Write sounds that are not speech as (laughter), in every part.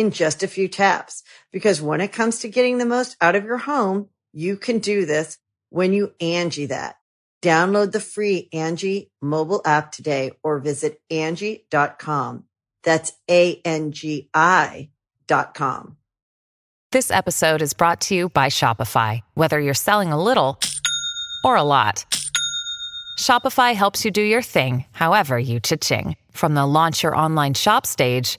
in just a few taps. Because when it comes to getting the most out of your home, you can do this when you Angie that. Download the free Angie mobile app today or visit Angie.com. That's A-N-G-I dot com. This episode is brought to you by Shopify. Whether you're selling a little or a lot, Shopify helps you do your thing, however you cha-ching. From the launch your online shop stage,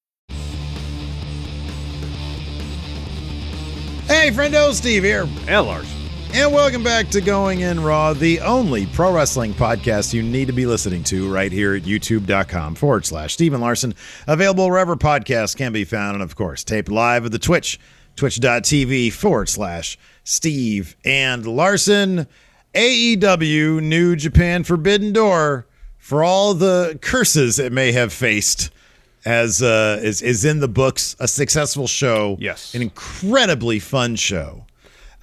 Hey, friendo, Steve here. And Lars. And welcome back to Going In Raw, the only pro wrestling podcast you need to be listening to right here at youtube.com forward slash Steven Larson. Available wherever podcasts can be found. And of course, taped live at the Twitch, twitch.tv forward slash Steve and Larson. AEW New Japan Forbidden Door for all the curses it may have faced as uh, is is in the books a successful show Yes. an incredibly fun show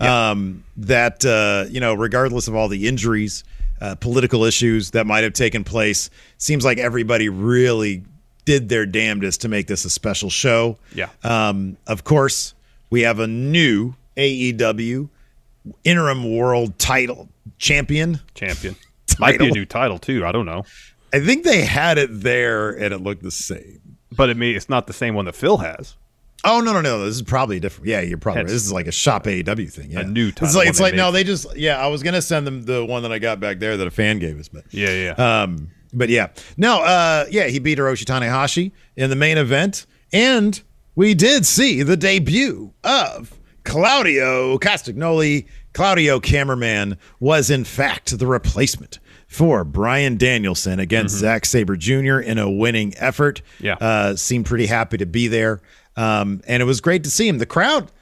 um, that uh, you know regardless of all the injuries uh, political issues that might have taken place seems like everybody really did their damnedest to make this a special show Yeah. um, of course we have a new AEW interim world title champion Champion. (laughs) Might be a new title too. I don't know. I think they had it there and it looked the same But it may it's not the same one that Phil has. Oh no no no! This is probably different. Yeah, you're probably right. This is like a shop AEW thing. Yeah, a new It's like it's like no, they just yeah. I was gonna send them the one that I got back there that a fan gave us, but Yeah, yeah. um, but yeah, no, uh, yeah, he beat Hiroshi Tanahashi in the main event, and we did see the debut of Claudio Castagnoli. Claudio Cameraman was in fact the replacement for Bryan Danielson against Zack Sabre Jr. in a winning effort. Mm-hmm. Yeah. uh, seemed pretty happy to be there, um, and it was great to see him. The crowd,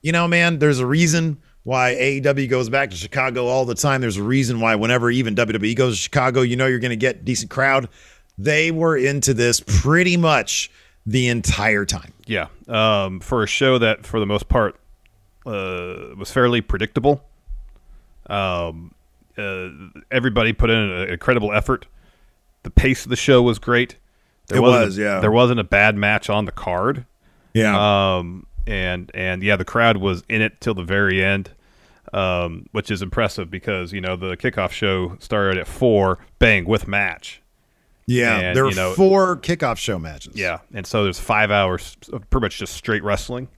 you know, man, there's a reason why AEW goes back to Chicago all the time. There's a reason why whenever even WWE goes to Chicago, you know you're going to get decent crowd. They were into this pretty much the entire time. yeah. Um, for a show that for the most part uh, was fairly predictable. Um, uh, everybody put in an incredible effort. The pace of the show was great. There It wasn't a- yeah. There wasn't a bad match on the card. Yeah. Um, and and yeah, the crowd was in it till the very end, um, which is impressive because you know the kickoff show started at four, bang with match. yeah. and, there were you know- four kickoff show matches. Yeah, and so there's five hours of pretty much just straight wrestling,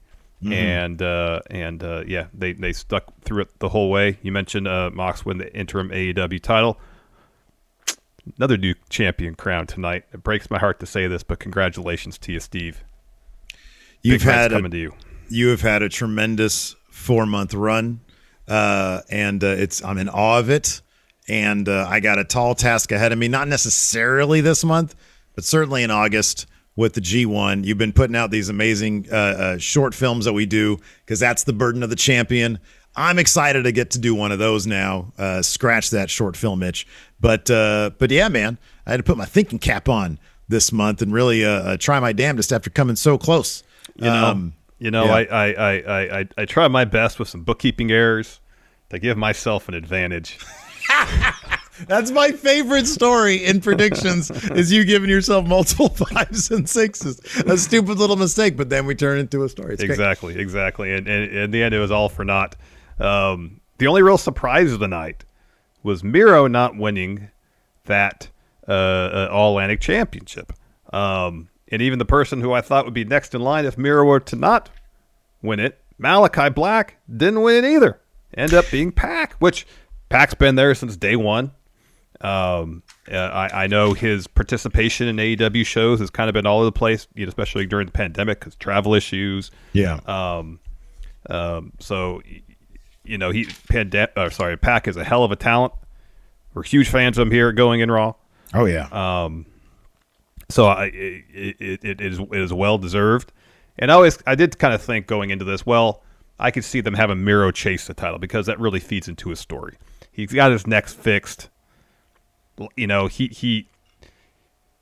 and uh, and uh, yeah, they they stuck through it the whole way. You mentioned uh, Mox win the interim AEW title. Another new champion crown tonight. It breaks my heart to say this, but congratulations to you, Steve. You've Big had a, coming to you. you have had a tremendous four month run, uh, and uh, it's I'm in awe of it. And uh, I got a tall task ahead of me. Not necessarily this month, but certainly in August with the G1. You've been putting out these amazing uh, uh, short films that we do because that's the burden of the champion. I'm excited to get to do one of those now. Uh, scratch that short film itch, but uh, but yeah, man, I had to put my thinking cap on this month and really uh, uh, try my damnedest after coming so close. You know, Um, you know, yeah. I, I, I, I, I, I try my best with some bookkeeping errors to give myself an advantage. (laughs) That's my favorite story in predictions is you giving yourself multiple (laughs) fives and sixes. A stupid little mistake, but then we turn into a story. It's great. exactly, exactly. And, and in the end, it was all for naught. Um, the only real surprise of the night was Miro not winning that uh, uh, All Atlantic Championship. Um, and even the person who I thought would be next in line if Miro were to not win it, Malakai Black, didn't win it either. End up being Pac, which Pac's been there since day one. Um, uh, I, I know his participation in AEW shows has kind of been all over the place, you know, especially during the pandemic because travel issues. Yeah. Um, um, so, you know, he pandem- or sorry, Pac is a hell of a talent. We're huge fans of him here Going in Raw. oh yeah. Um, so I, it, it, it is it is well deserved. And I always I did kind of think going into this, well, I could see them having Miro chase the title because that really feeds into his story. He's got his neck fixed. You know, he he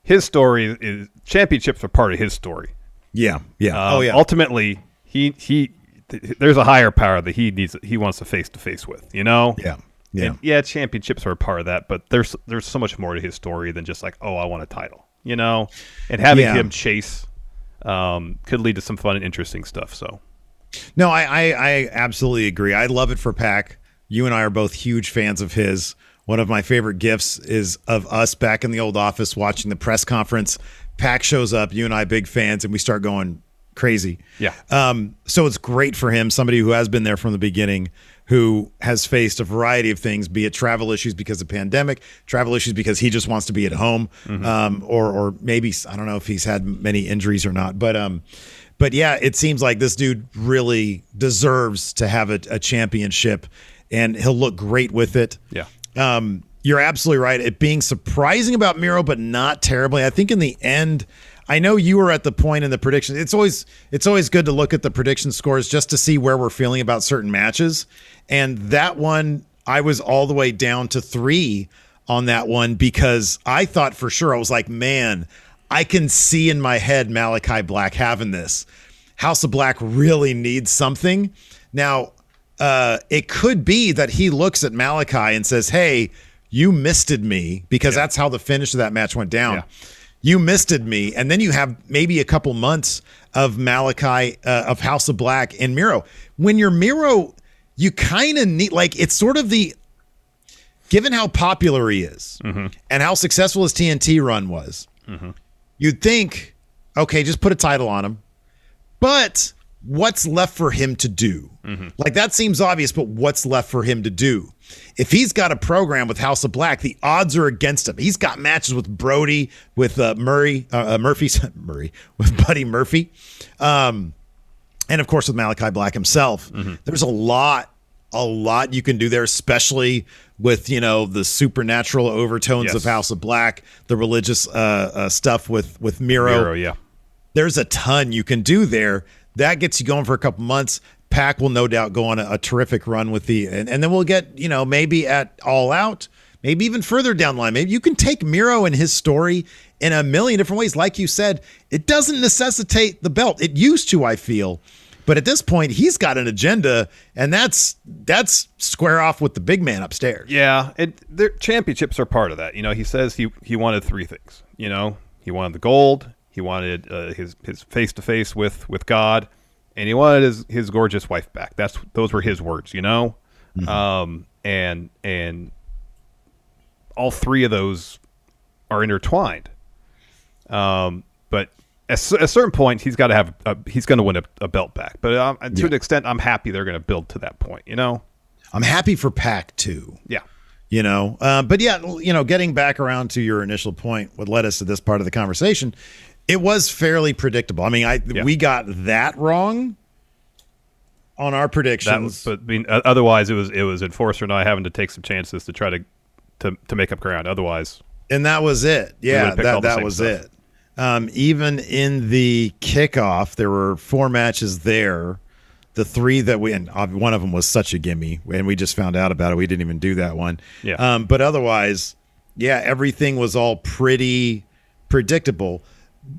his story is championships are part of his story. yeah. Yeah. Um, oh yeah. Ultimately, he he th- there's a higher power that he needs he wants to face to face with. You know. yeah. Yeah. And yeah, championships are a part of that, but there's there's so much more to his story than just like, oh, I want a title, you know. And having Yeah. him chase um, could lead to some fun and interesting stuff. So No, I, I, I absolutely agree. I love it for Pac. You and I are both huge fans of his. One of my favorite gifts is of us back in the old office watching the press conference. Pac shows up, you and I big fans, and we start going crazy. Yeah. Um, so it's great for him, somebody who has been there from the beginning, who has faced a variety of things, be it travel issues because of pandemic, travel issues because he just wants to be at home, um, or or maybe I don't know if he's had many injuries or not, but um, but yeah, it seems like this dude really deserves to have a, a championship, and he'll look great with it. yeah, Um, you're absolutely right. It being surprising about Miro, but not terribly. I think in the end, I know you were at the point in the prediction. It's always it's always good to look at the prediction scores just to see where we're feeling about certain matches. And that one, I was all the way down to three on that one because I thought for sure I was like, man, I can see in my head Malakai Black having this. House of Black really needs something. Now, uh, it could be that he looks at Malakai and says, Hey, you misted me because that's how the finish of that match went down. Yeah. You misted me. And then you have maybe a couple months of Malakai, uh, of House of Black and Miro. When you're Miro, you kind of need, like, it's sort of the, given how popular he is and how successful his TNT run was, you'd think, okay, just put a title on him. But what's left for him to do? Like that seems obvious, but what's left for him to do? If he's got a program with House of Black, the odds are against him. He's got matches with Brody, with uh, Murray, uh, uh, Murphy's (laughs) Murray, with Buddy Murphy, um, and of course with Malakai Black himself. There's a lot, a lot you can do there, especially with you know the supernatural overtones Yes. of House of Black, the religious uh, uh, stuff with with Miro Miro, yeah, there's a ton you can do there. That gets you going for a couple months. Pac will no doubt go on a, a terrific run with the, and, and then we'll get, you know, maybe at All Out, maybe even further down the line. Maybe you can take Miro and his story in a million different ways. Like you said, it doesn't necessitate the belt. It used to, I feel. But at this point, he's got an agenda, and that's that's square off with the big man upstairs. yeah. It their championships are part of that. You know, he says he he wanted three things. You know, he wanted the gold, he wanted uh, his his face to face with with God, and he wanted his his gorgeous wife back. That's those were his words. You know, um, and and all three of those are intertwined. Um, but at a certain point, he's got to have a, he's going to win a, a belt back. But um, to an extent, I'm happy they're going to build to that point. You know, I'm happy for Pac too. yeah. you know uh, but yeah you know getting back around to your initial point what led us to this part of the conversation it was fairly predictable i mean i Yeah. we got that wrong on our predictions was, but I mean, otherwise it was it was enforcer and I having to take some chances to try to to, to make up ground. Otherwise, and that was it yeah would've picked all that, that was stuff. it Um, even in the kickoff, there were four matches there. The three that we and one of them was such a gimme, and we just found out about it. We didn't even do that one. Yeah. Um, but otherwise, yeah, everything was all pretty predictable.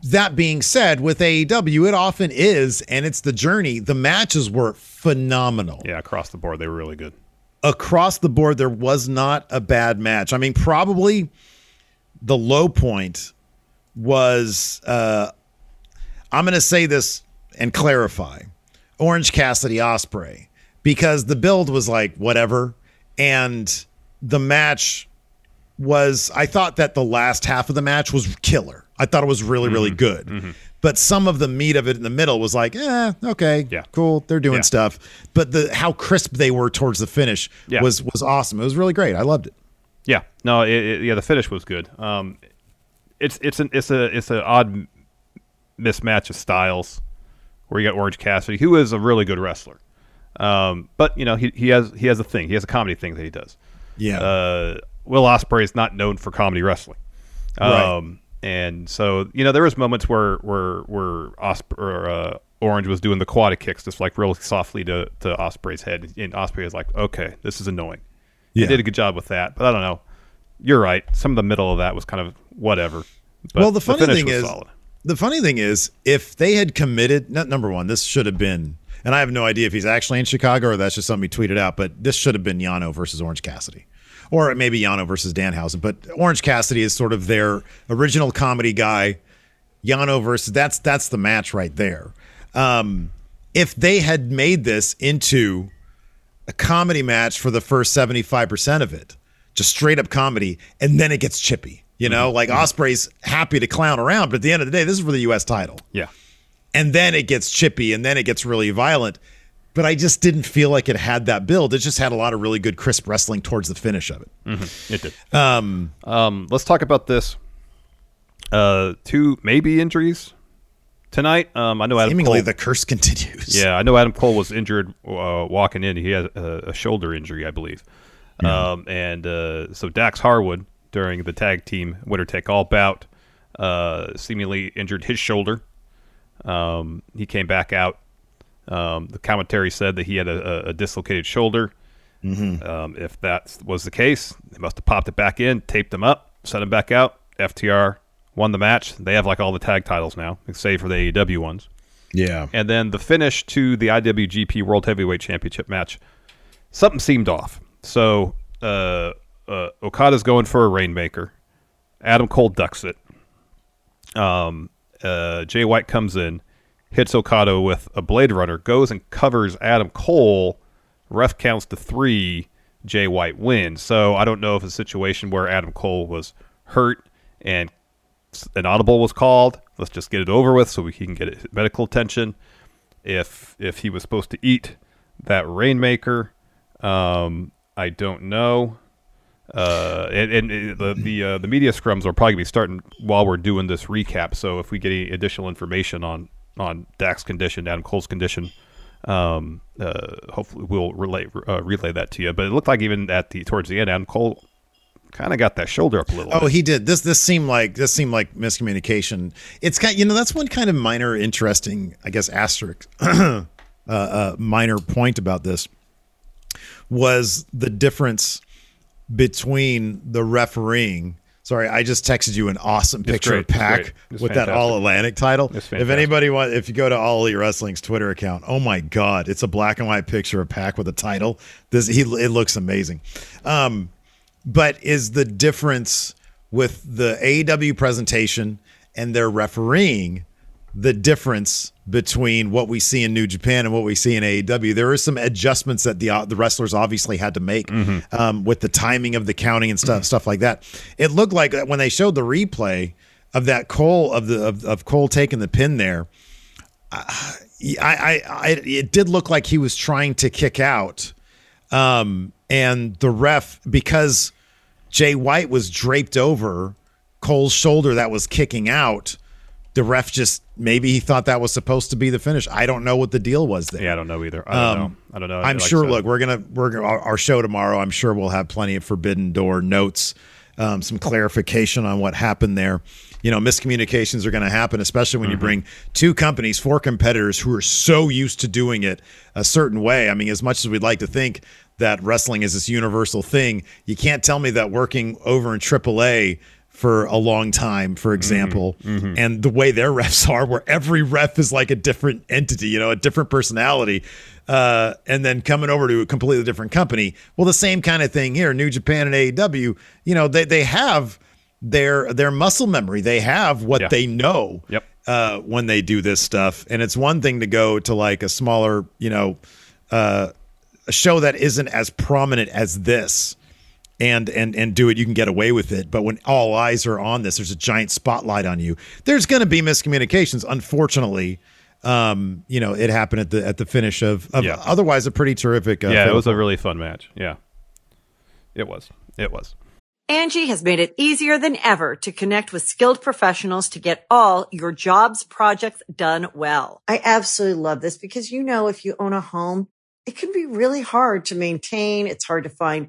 That being said, with AEW, it often is, and it's the journey. The matches were phenomenal. Yeah, across the board, they were really good. Across the board, there was not a bad match. I mean, probably the low point was uh, I'm going to say this and clarify Orange Cassidy Ospreay because the build was like whatever, and the match was. I thought that the last half of the match was killer. I thought it was really, really good. But some of the meat of it in the middle was like, eh, okay, Yeah. cool, they're doing Yeah. stuff. But the how crisp they were towards the finish Yeah. was was awesome. It was really great. I loved it. Yeah, no, it, it, yeah, the finish was good. Um, it's it's an it's a it's an odd mismatch of styles where you got Orange Cassidy, who is a really good wrestler, um, but you know he he has he has a thing, he has a comedy thing that he does. Yeah. Uh, Will Ospreay is not known for comedy wrestling, Right. And so you know there was moments where where where Ospreay or uh, Orange was doing the quad kicks just like real softly to to Ospreay's head, and Ospreay was like, okay, this is annoying. He Yeah. did a good job with that, but I don't know. You're right. Some of the middle of that was kind of whatever. But well, the funny finish thing is, solid. the funny thing is, if they had committed, not number one, this should have been, and I have no idea if he's actually in Chicago or that's just something he tweeted out, but this should have been Yano versus Orange Cassidy. Or maybe Yano versus Danhausen, but Orange Cassidy is sort of their original comedy guy. Yano versus that's that's the match right there. Um, if they had made this into a comedy match for the first 75% of it, just straight up comedy, and then it gets chippy. You know, like Ospreay's happy to clown around, but at the end of the day, this is for the US title. Yeah. And then it gets chippy and then it gets really violent. But I just didn't feel like it had that build. It just had a lot of really good crisp wrestling towards the finish of it. It did. Um, let's talk about this. Uh, two maybe injuries tonight. Um, I know Adam Seemingly Cole. the curse continues. yeah, I know Adam Cole was injured uh, walking in. He had a, a shoulder injury, I believe. Um, and uh, so Dax Harwood during the tag team winner take all bout uh, seemingly injured his shoulder. Um, he came back out. Um, the commentary said that he had a, a, dislocated shoulder. Um, if that was the case, they must have popped it back in, taped him up, sent him back out. FTR won the match. They have like all the tag titles now, save for the AEW ones. Yeah. And then the finish to the IWGP World Heavyweight Championship match, something seemed off. So uh, uh, Okada's going for a Rainmaker. Adam Cole ducks it. Um, uh, Jay White comes in, hits Okada with a Blade Runner, goes and covers Adam Cole. Ref counts to three. Jay White wins. So I don't know if a situation where Adam Cole was hurt and an audible was called. Let's just get it over with so he can get medical attention. If if he was supposed to eat that rainmaker, um, I don't know. Uh, and, and the the uh, the media scrums are probably gonna be starting while we're doing this recap. So if we get any additional information on on Dax's condition, Adam Cole's condition, um, uh, hopefully we'll relay uh, relay that to you. But it looked like even at the towards the end, Adam Cole kind of got that shoulder up a little. Oh, bit. he did. This this seemed like this seemed like miscommunication. It's kind, you know, that's one kind of minor, interesting, I guess, asterisk, (clears throat) uh, uh, minor point about this was the difference between the refereeing. Sorry, I just texted you an awesome picture great. of It's Pac great. It's with that. All Atlantic title. If anybody want, if you go to All Elite Wrestling's Twitter account, oh my God, it's a black and white picture of Pac with a title. This he it looks amazing. Um, but is the difference with the AEW presentation and their refereeing the difference between what we see in New Japan and what we see in AEW? There are some adjustments that the uh, the wrestlers obviously had to make um, with the timing of the counting and stuff stuff like that. It looked like when they showed the replay of that Cole of the of, of Cole taking the pin there. I, I, I, it did look like he was trying to kick out, um, and the ref because Jay White was draped over Cole's shoulder that was kicking out. The ref just maybe he thought that was supposed to be the finish. I don't know what the deal was there. yeah, I don't know either. I don't know. I don't know. Um, I'm Like sure. Look, we're gonna we're gonna, our, our show tomorrow. I'm sure we'll have plenty of Forbidden Door notes um, some clarification on what happened there. You know, miscommunications are going to happen, especially when you bring two companies, four competitors who are so used to doing it a certain way. I mean, as much as we'd like to think that wrestling is this universal thing, you can't tell me that working over in AAA for a long time, for example, and the way their (laughs) refs are, where every ref is like a different entity, you know, a different personality, uh, and then coming over to a completely different company. Well, the same kind of thing here, New Japan and AEW, you know, they they have their their muscle memory, they have what Yeah. they know Yep. uh, when they do this stuff, and it's one thing to go to like a smaller, you know, uh, a show that isn't as prominent as this and and and do it you can get away with it but when all eyes are on this there's a giant spotlight on you there's going to be miscommunications unfortunately um you know it happened at the at the finish of, of Yeah. otherwise a pretty terrific uh, yeah, it was a really fun match. Yeah, it was. It was. Angie has made it easier than ever to connect with skilled professionals to get all your jobs projects done well. I absolutely love this because, you know, if you own a home, it can be really hard to maintain. It's hard to find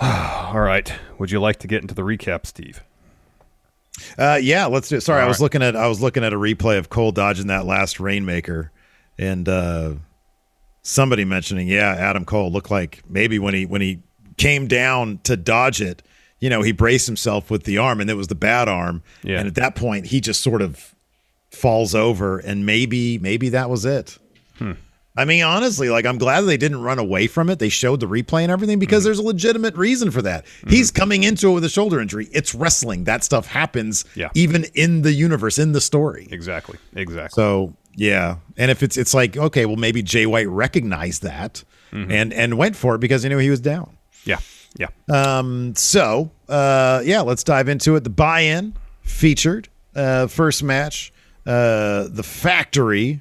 (sighs) All right. Would you like to get into the recap, Steve? Uh, yeah, let's do it. Sorry, I was right. looking at I was looking at a replay of Cole dodging that last rainmaker, and uh, somebody mentioning, yeah, Adam Cole looked like maybe when he when he came down to dodge it, you know, he braced himself with the arm, and it was the bad arm, Yeah. and at that point he just sort of falls over, and maybe maybe that was it. I mean, honestly, like I'm glad they didn't run away from it. They showed the replay and everything because there's a legitimate reason for that. He's coming into it with a shoulder injury. It's wrestling. That stuff happens Yeah. even in the universe, in the story. Exactly. Exactly. So yeah. And if it's it's like, okay, well maybe Jay White recognized that and and went for it because he knew he was down. yeah. Yeah. Um, so uh, yeah, let's dive into it. The buy-in featured uh, first match, uh, the factory,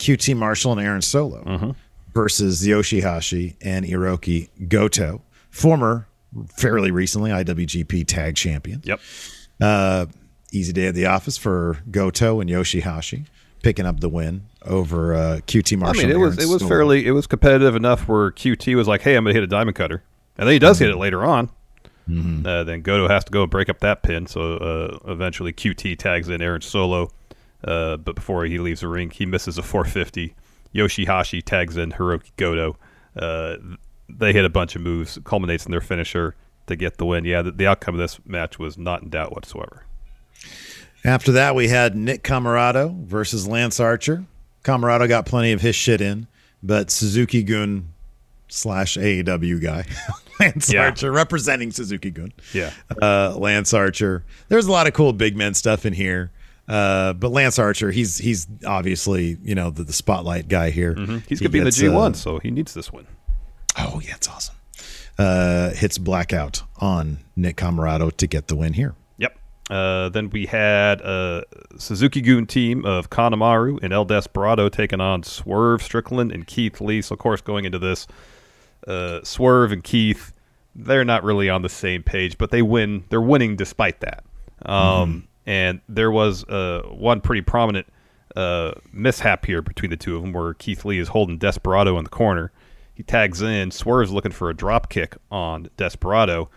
QT Marshall and Aaron Solo versus Yoshihashi and Hiroki Goto, former fairly recently IWGP Tag Champion. Yep. Uh, easy day at the office for Goto and Yoshihashi, picking up the win over uh, QT Marshall. I mean, it was it was Solo. fairly it was competitive enough where QT was like, "Hey, I'm gonna hit a diamond cutter," and then he does hit it later on. Uh, then Goto has to go and break up that pin, so uh, eventually QT tags in Aaron Solo. Uh, but before he leaves the ring, he misses a 450. Yoshihashi tags in Hiroki Goto. Uh, they hit a bunch of moves, culminates in their finisher to get the win. Yeah, the, the outcome of this match was not in doubt whatsoever. After that, we had Nick Comoroto versus Lance Archer. Comoroto got plenty of his shit in, but Suzuki Gun slash AEW guy, (laughs) Lance Yeah. Archer, representing Suzuki Gun. Yeah. Uh, Lance Archer. There's a lot of cool big men stuff in here. Uh, but Lance Archer, he's he's obviously you know the, the spotlight guy here. Mm-hmm. He's He gonna be in the G1, uh, so he needs this win. Oh, yeah, it's awesome. Uh, hits blackout on Nick Comoroto to get the win here. Yep. Uh, then we had a Suzuki Gun team of Kanemaru and El Desperado taking on Swerve Strickland and Keith Lee. So, of course, going into this, uh, Swerve and Keith they're not really on the same page, but they win. They're winning despite that. Um, And there was uh, one pretty prominent uh, mishap here between the two of them, where Keith Lee is holding Desperado in the corner. He tags in. Swerve's looking for a drop kick on Desperado.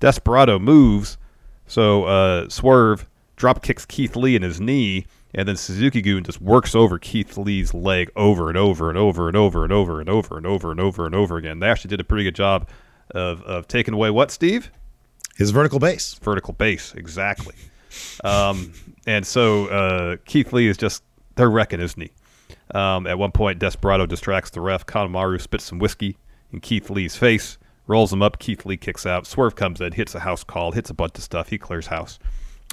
Desperado moves, so uh, Swerve drop kicks Keith Lee in his knee, and then Suzuki Gun just works over Keith Lee's leg over and over and over and over and over and over and over and over and over again. They actually did a pretty good job of, of taking away what, Steve? His vertical base. Vertical base, exactly. Um, and so uh, Keith Lee is just, they're wrecking his knee. Um, at one point, Desperado distracts the ref. Kanemaru spits some whiskey in Keith Lee's face, rolls him up. Keith Lee kicks out. Swerve comes in, hits a house call, hits a bunch of stuff. He clears house.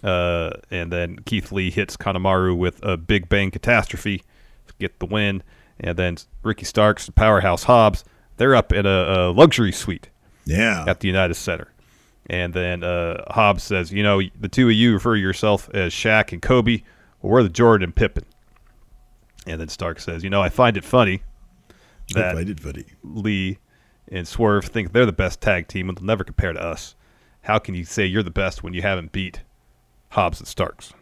Uh, and then Keith Lee hits Kanemaru with a Big Bang catastrophe to get the win. And then Ricky Starks, Powerhouse Hobbs, they're up in a, a luxury suite Yeah. at the United Center. And then uh, Hobbs says, you know, the two of you refer to yourself as Shaq and Kobe. Well, we're the Jordan and Pippen. And then Stark says, you know, I find it funny that I did funny. Lee and Swerve think they're the best tag team and they'll never compare to us. How can you say you're the best when you haven't beat Hobbs and Starks?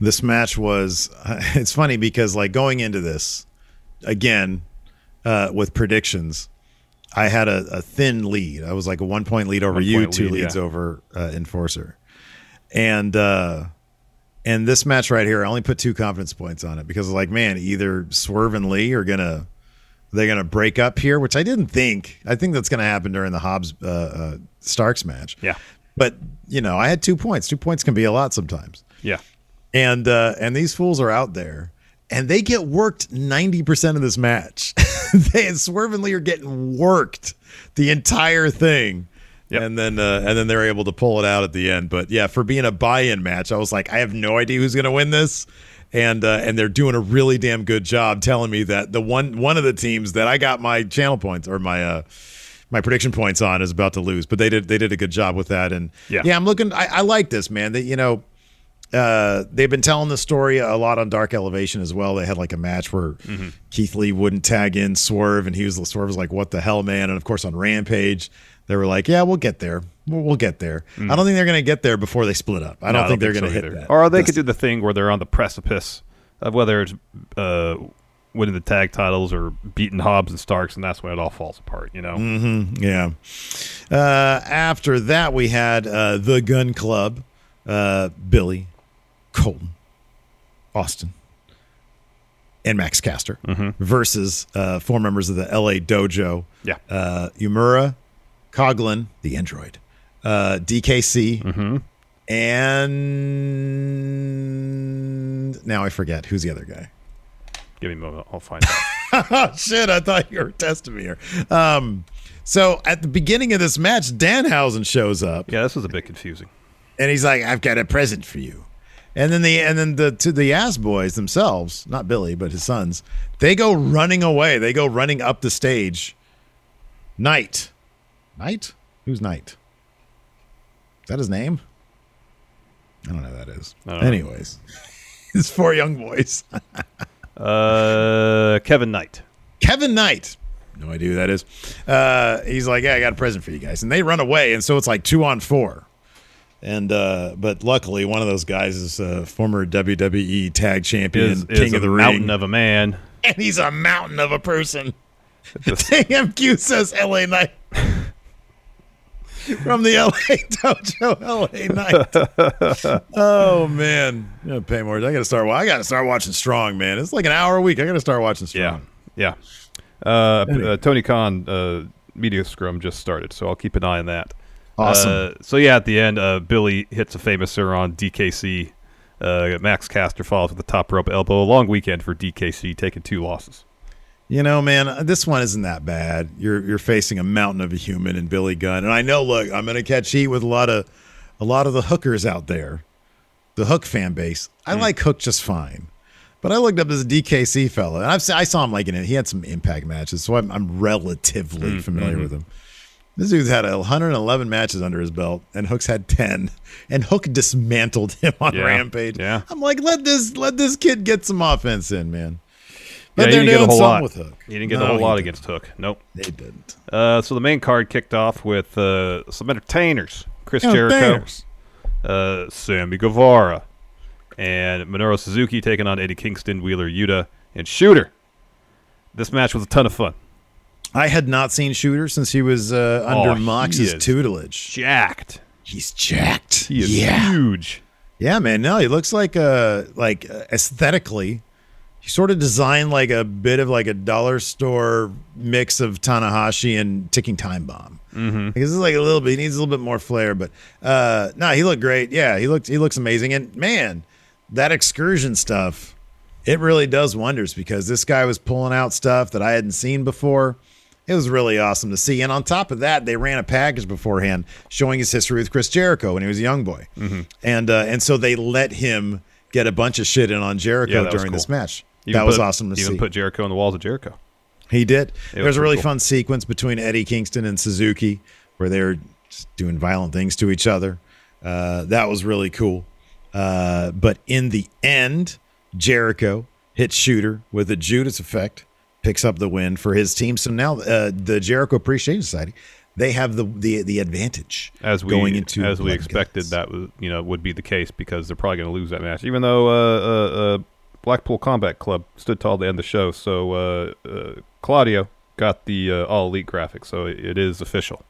this match was (laughs) it's funny because like going into this again uh, with predictions i had a, a thin lead i was like a one point lead over One you two lead, leads yeah. over uh, enforcer and uh and this match right here i only put two confidence points on it because like man either swerve and lee are gonna they're gonna break up here which i didn't think i think that's gonna happen during the hobbs uh, uh starks match Yeah. but you know i had two points two points can be a lot sometimes Yeah. and uh, and these fools are out there, and they get worked ninety percent of this match. (laughs) they and Swerve and Lee are getting worked the entire thing, Yep. and then uh, and then they're able to pull it out at the end. But yeah, for being a buy-in match, I was like, I have no idea who's going to win this. And uh, and they're doing a really damn good job telling me that the one one of the teams that I got my channel points or my uh, my prediction points on is about to lose, but they did they did a good job with that. And Yeah. yeah, I'm looking. I, I like this man. That you know, uh, they've been telling the story a lot on Dark Elevation as well. They had like a match where Mm-hmm. Keith Lee wouldn't tag in Swerve, and he was Swerve was like, "What the hell, man?" And of course on Rampage, they were like, "Yeah, we'll get there. We'll, we'll get there." I don't think they're going to get there before they split up. I don't Mm. No, think they're so going to hit either. that. Or they That's- could do the thing where they're on the precipice of whether it's uh, winning the tag titles or beating Hobbs and Starks, and that's when it all falls apart. You know. Mm-hmm. Yeah. Uh, after that, we had uh, the Gunn Club, uh, Billy, Colton, Austin, and Max Caster versus uh, four members of the LA Dojo. Yeah. Uh, Uemura, Coughlin, the android, uh, DKC, and now I forget who's the other guy. Give me a moment. I'll find out. (laughs) oh shit! I thought you were testing me here. Um, so at the beginning of this match, Danhausen shows up yeah, this was a bit confusing. and he's like, "I've got a present for you." And then the and then the to the ass boys themselves, not Billy, but his sons, they go running away. They go running up the stage. Knight, Knight, who's Knight? Is that his name? I don't know who that is. I don't know. Anyways, (laughs) it's four young boys. (laughs) Uh, Kevin Knight. Kevin Knight. No idea who that is. Uh, he's like, yeah, I got a present for you guys, and they run away, and so it's like two on four. And uh, but luckily, one of those guys is a former WWE Tag Champion, Is, King is of the a Ring, mountain of a man. and he's a mountain of a person. (laughs) TMQ (laughs) says L.A. Knight (laughs) from the L.A. Dojo, L.A. Knight. oh man, gonna pay more. I gotta start. I gotta start watching Strong, man. It's like an hour a week. I gotta start watching yeah, Strong. yeah. Uh, uh, Tony Khan uh, media scrum just started, so I'll keep an eye on that. Awesome. Uh, so yeah, at the end, uh, Billy hits a famouser on DKC. Uh, Max Caster falls with the top rope elbow. A long weekend for DKC, taking two losses. You know, man, this one isn't that bad. You're you're facing a mountain of a human and Billy Gunn, and I know. Look, I'm gonna catch heat with a lot of a lot of the hookers out there, the Hook fan base. I like Hook just fine, but I looked up this DKC fella, and I've I saw him like in it. He had some Impact matches, so I'm, I'm relatively familiar with him. This dude's had 111 matches under his belt, and Hook's had 10. And Hook dismantled (laughs) him on Yeah, Rampage. yeah. I'm like, let this let this kid get some offense in, man. But he they're didn't get a doing whole something lot with Hook. He didn't get No, a whole lot didn't. against Hook. Nope. They didn't. Uh, so the main card kicked off with uh, some entertainers: Chris Oh, Jericho, uh, Sammy Guevara, and Minoru Suzuki taking on Eddie Kingston, Wheeler Yuta, and Shooter. This match was a ton of fun. I had not seen Shooter since he was uh, under Oh, Mox's is tutelage. Jacked. He's jacked. He is yeah. huge. Yeah, man. No, he looks like uh like uh, aesthetically, he sort of designed like a bit of like a dollar store mix of Tanahashi and Ticking Time Bomb. Mm-hmm. Because it's like a little bit. He needs a little bit more flair, but uh no, he looked great. Yeah, he looked he looks amazing. And man, that excursion stuff, it really does wonders because this guy was pulling out stuff that I hadn't seen before. It was really awesome to see. And on top of that, they ran a package beforehand showing his history with Chris Jericho when he was a young boy. Mm-hmm. And uh, and so they let him get a bunch of shit in on Jericho Yeah, was during this match. Even that was put- awesome to even see. put Jericho on the walls of Jericho. he did. It There's was a really cool. fun sequence between Eddie Kingston and Suzuki where they're doing violent things to each other. Uh, that was really cool. Uh, but in the end, Jericho hits Shooter with a Judas effect, picks up the win for his team. So now uh, the Jericho Appreciation Society, they have the the, the advantage As we going into as we expected, that was you know would be the case because they're probably going to lose that match. Even though uh, uh, uh, Blackpool Combat Club stood tall to end the show, so uh, uh, Claudio got the uh, all elite graphic, so it, it is official.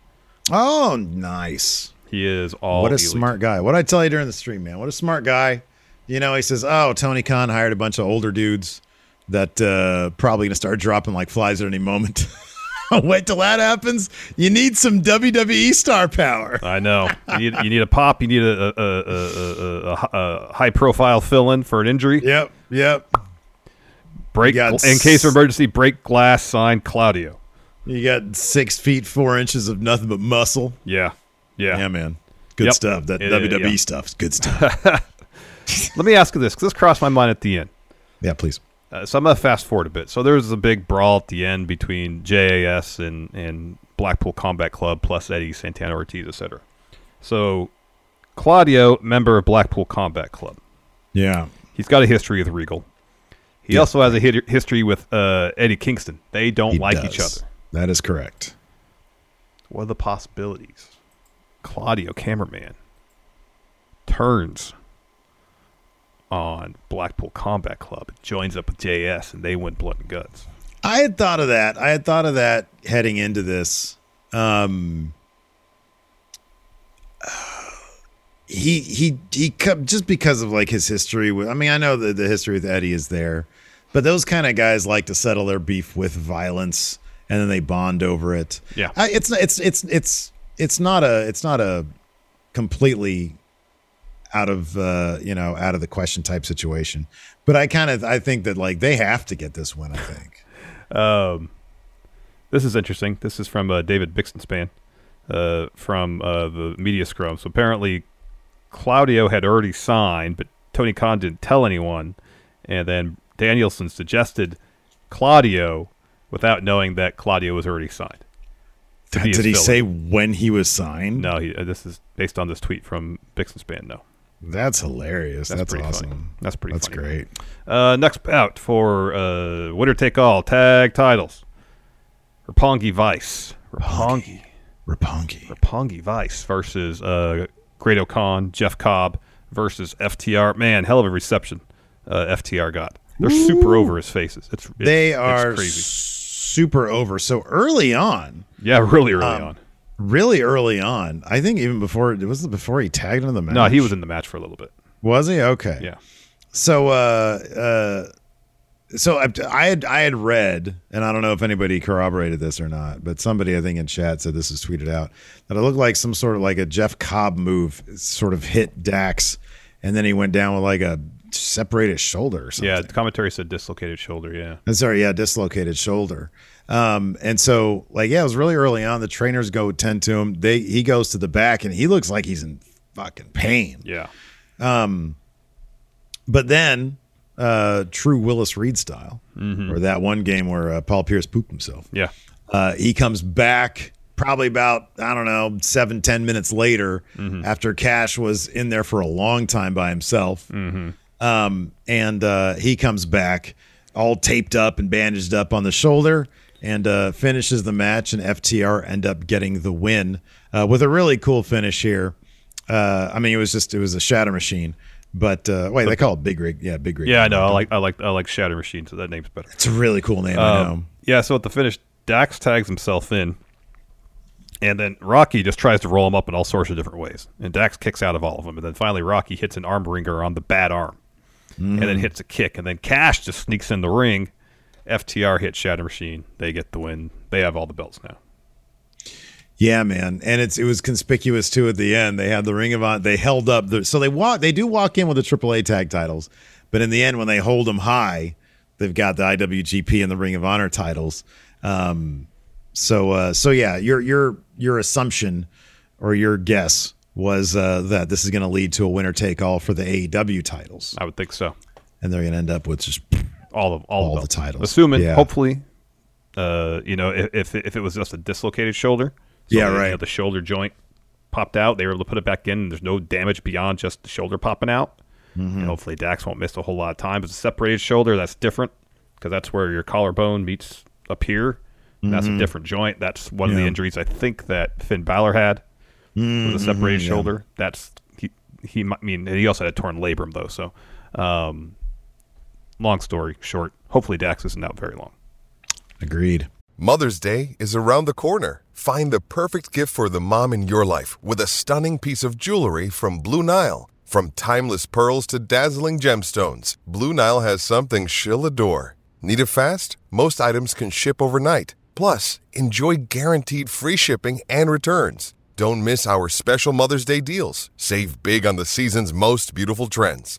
Oh, nice. He is all. what a elite. smart guy. What I tell you during the stream, man. What a smart guy. You know, he says, "Oh, Tony Khan hired a bunch of older dudes that uh, probably gonna start dropping like flies at any moment." (laughs) Wait till that happens. You need some WWE star power. I know. You need, you need a pop. You need a, a, a, a, high profile fill in for an injury. Yep, yep. Break in case of emergency. Break glass. Sign Claudio. You got six feet four inches of nothing but muscle. Yeah, yeah. Yeah, man. Good Yep. stuff. That It- WWE yeah. stuff's good stuff. (laughs) Let me ask you this because this crossed my mind at the end. yeah, please. Uh, so I'm gonna fast forward a bit. So there was a big brawl at the end between JAS and and Blackpool Combat Club plus Eddie Santana Ortiz, etc. So Claudio, member of Blackpool Combat Club, Yeah. he's got a history with Regal. He Yeah. also has a history with uh, Eddie Kingston. They don't He like each other. That is correct. What are the possibilities? Claudio, cameraman, turns on Blackpool Combat Club, joins up with JS, and they win blood and guts. I had thought of that. I had thought of that heading into this. Um, (sighs) he he he just because of like his history with. I mean, I know that the history with Eddie is there, but those kind of guys like to settle their beef with violence, and then they bond over it. Yeah. I, it's it's it's it's it's not a it's not a completely out of uh you know out of the question type situation but i kind of i think that like they have to get this win i think (laughs) Um, this is interesting. This is from uh, David Bixenspan uh, from uh, the Media Scrum. So apparently, Claudio had already signed, but Tony Khan didn't tell anyone. And then Danielson suggested Claudio without knowing that Claudio was already signed. did he say when he was signed No, he, uh, this is based on this tweet from Bixenspan. No, that's hilarious that's, That's awesome funny. That's pretty that's funny. great Uh, next bout for uh, winner take all tag titles. Roppongi Vice. Roppongi. roppongi Roppongi Vice versus uh, Great-O-Khan, Jeff Cobb versus FTR. Man, hell of a reception uh, FTR got. They're super over his faces. It's, it's they it's are crazy. super over so early on Yeah, really early um, on. Really early on i think even before it was before he tagged into the match No, he was in the match for a little bit. was he okay Yeah. So, uh, uh, so I, I had I had read, and I don't know if anybody corroborated this or not, but somebody I think in chat said this was tweeted out that it looked like some sort of like a Jeff Cobb move, sort of hit Dax, and then he went down with like a separated shoulder or something. Yeah, the commentary said dislocated shoulder. Yeah. Uh, Sorry, yeah, dislocated shoulder. Um, and so like yeah, it was really early on. The trainers go tend to him. They he goes to the back and he looks like he's in fucking pain. Yeah. Um, But then, uh, true Willis Reed style, or that one game where uh, Paul Pierce pooped himself. Yeah. Uh, he comes back probably about I don't know seven ten minutes later after Cash was in there for a long time by himself. Um, and uh, he comes back. all taped up and bandaged up on the shoulder and uh, finishes the match. And FTR end up getting the win uh, with a really cool finish here. Uh, I mean, it was just it was a shatter machine. But uh, wait, they call it Big Rig. Yeah, Big Rig. Yeah, I know. I like I like I like Shatter Machine, so that name's better. It's a really cool name. I know. Um, yeah, so at the finish, Dax tags himself in, and then Rocky just tries to roll him up in all sorts of different ways, and Dax kicks out of all of them, and then finally Rocky hits an arm wringer on the bad arm, and then hits a kick, and then Cash just sneaks in the ring. FTR hit Shatter Machine. They get the win. They have all the belts now. Yeah, man, and it's it was conspicuous too at the end. They had the Ring of Honor. They held up the so they walk. They do walk in with the AAA tag titles, but in the end, when they hold them high, they've got the IWGP and the Ring of Honor titles. Um, so uh, so yeah, your your your assumption or your guess was uh, that this is going to lead to a winner take all for the AEW titles, I would think so. and they're going to end up with just All of all, All of the titles. Assuming, Yeah. hopefully, uh, you know, if if it, if it was just a dislocated shoulder, so Yeah, the, you right. know, the shoulder joint popped out. They were able to put it back in. And there's no damage beyond just the shoulder popping out. Mm-hmm. And hopefully, Dax won't miss a whole lot of time. But it's a separated shoulder. That's different because that's where your collarbone meets up here. And That's a different joint. That's one of the Mm-hmm. Injuries I think that Finn Balor had with a separated yeah. shoulder. That's he. He might I mean he also had a torn labrum though. So, um, long story short, hopefully Dax isn't out very long. agreed. Mother's Day is around the corner. Find the perfect gift for the mom in your life with a stunning piece of jewelry from Blue Nile. From timeless pearls to dazzling gemstones, Blue Nile has something she'll adore. Need it fast? Most items can ship overnight. Plus, enjoy guaranteed free shipping and returns. Don't miss our special Mother's Day deals. Save big on the season's most beautiful trends.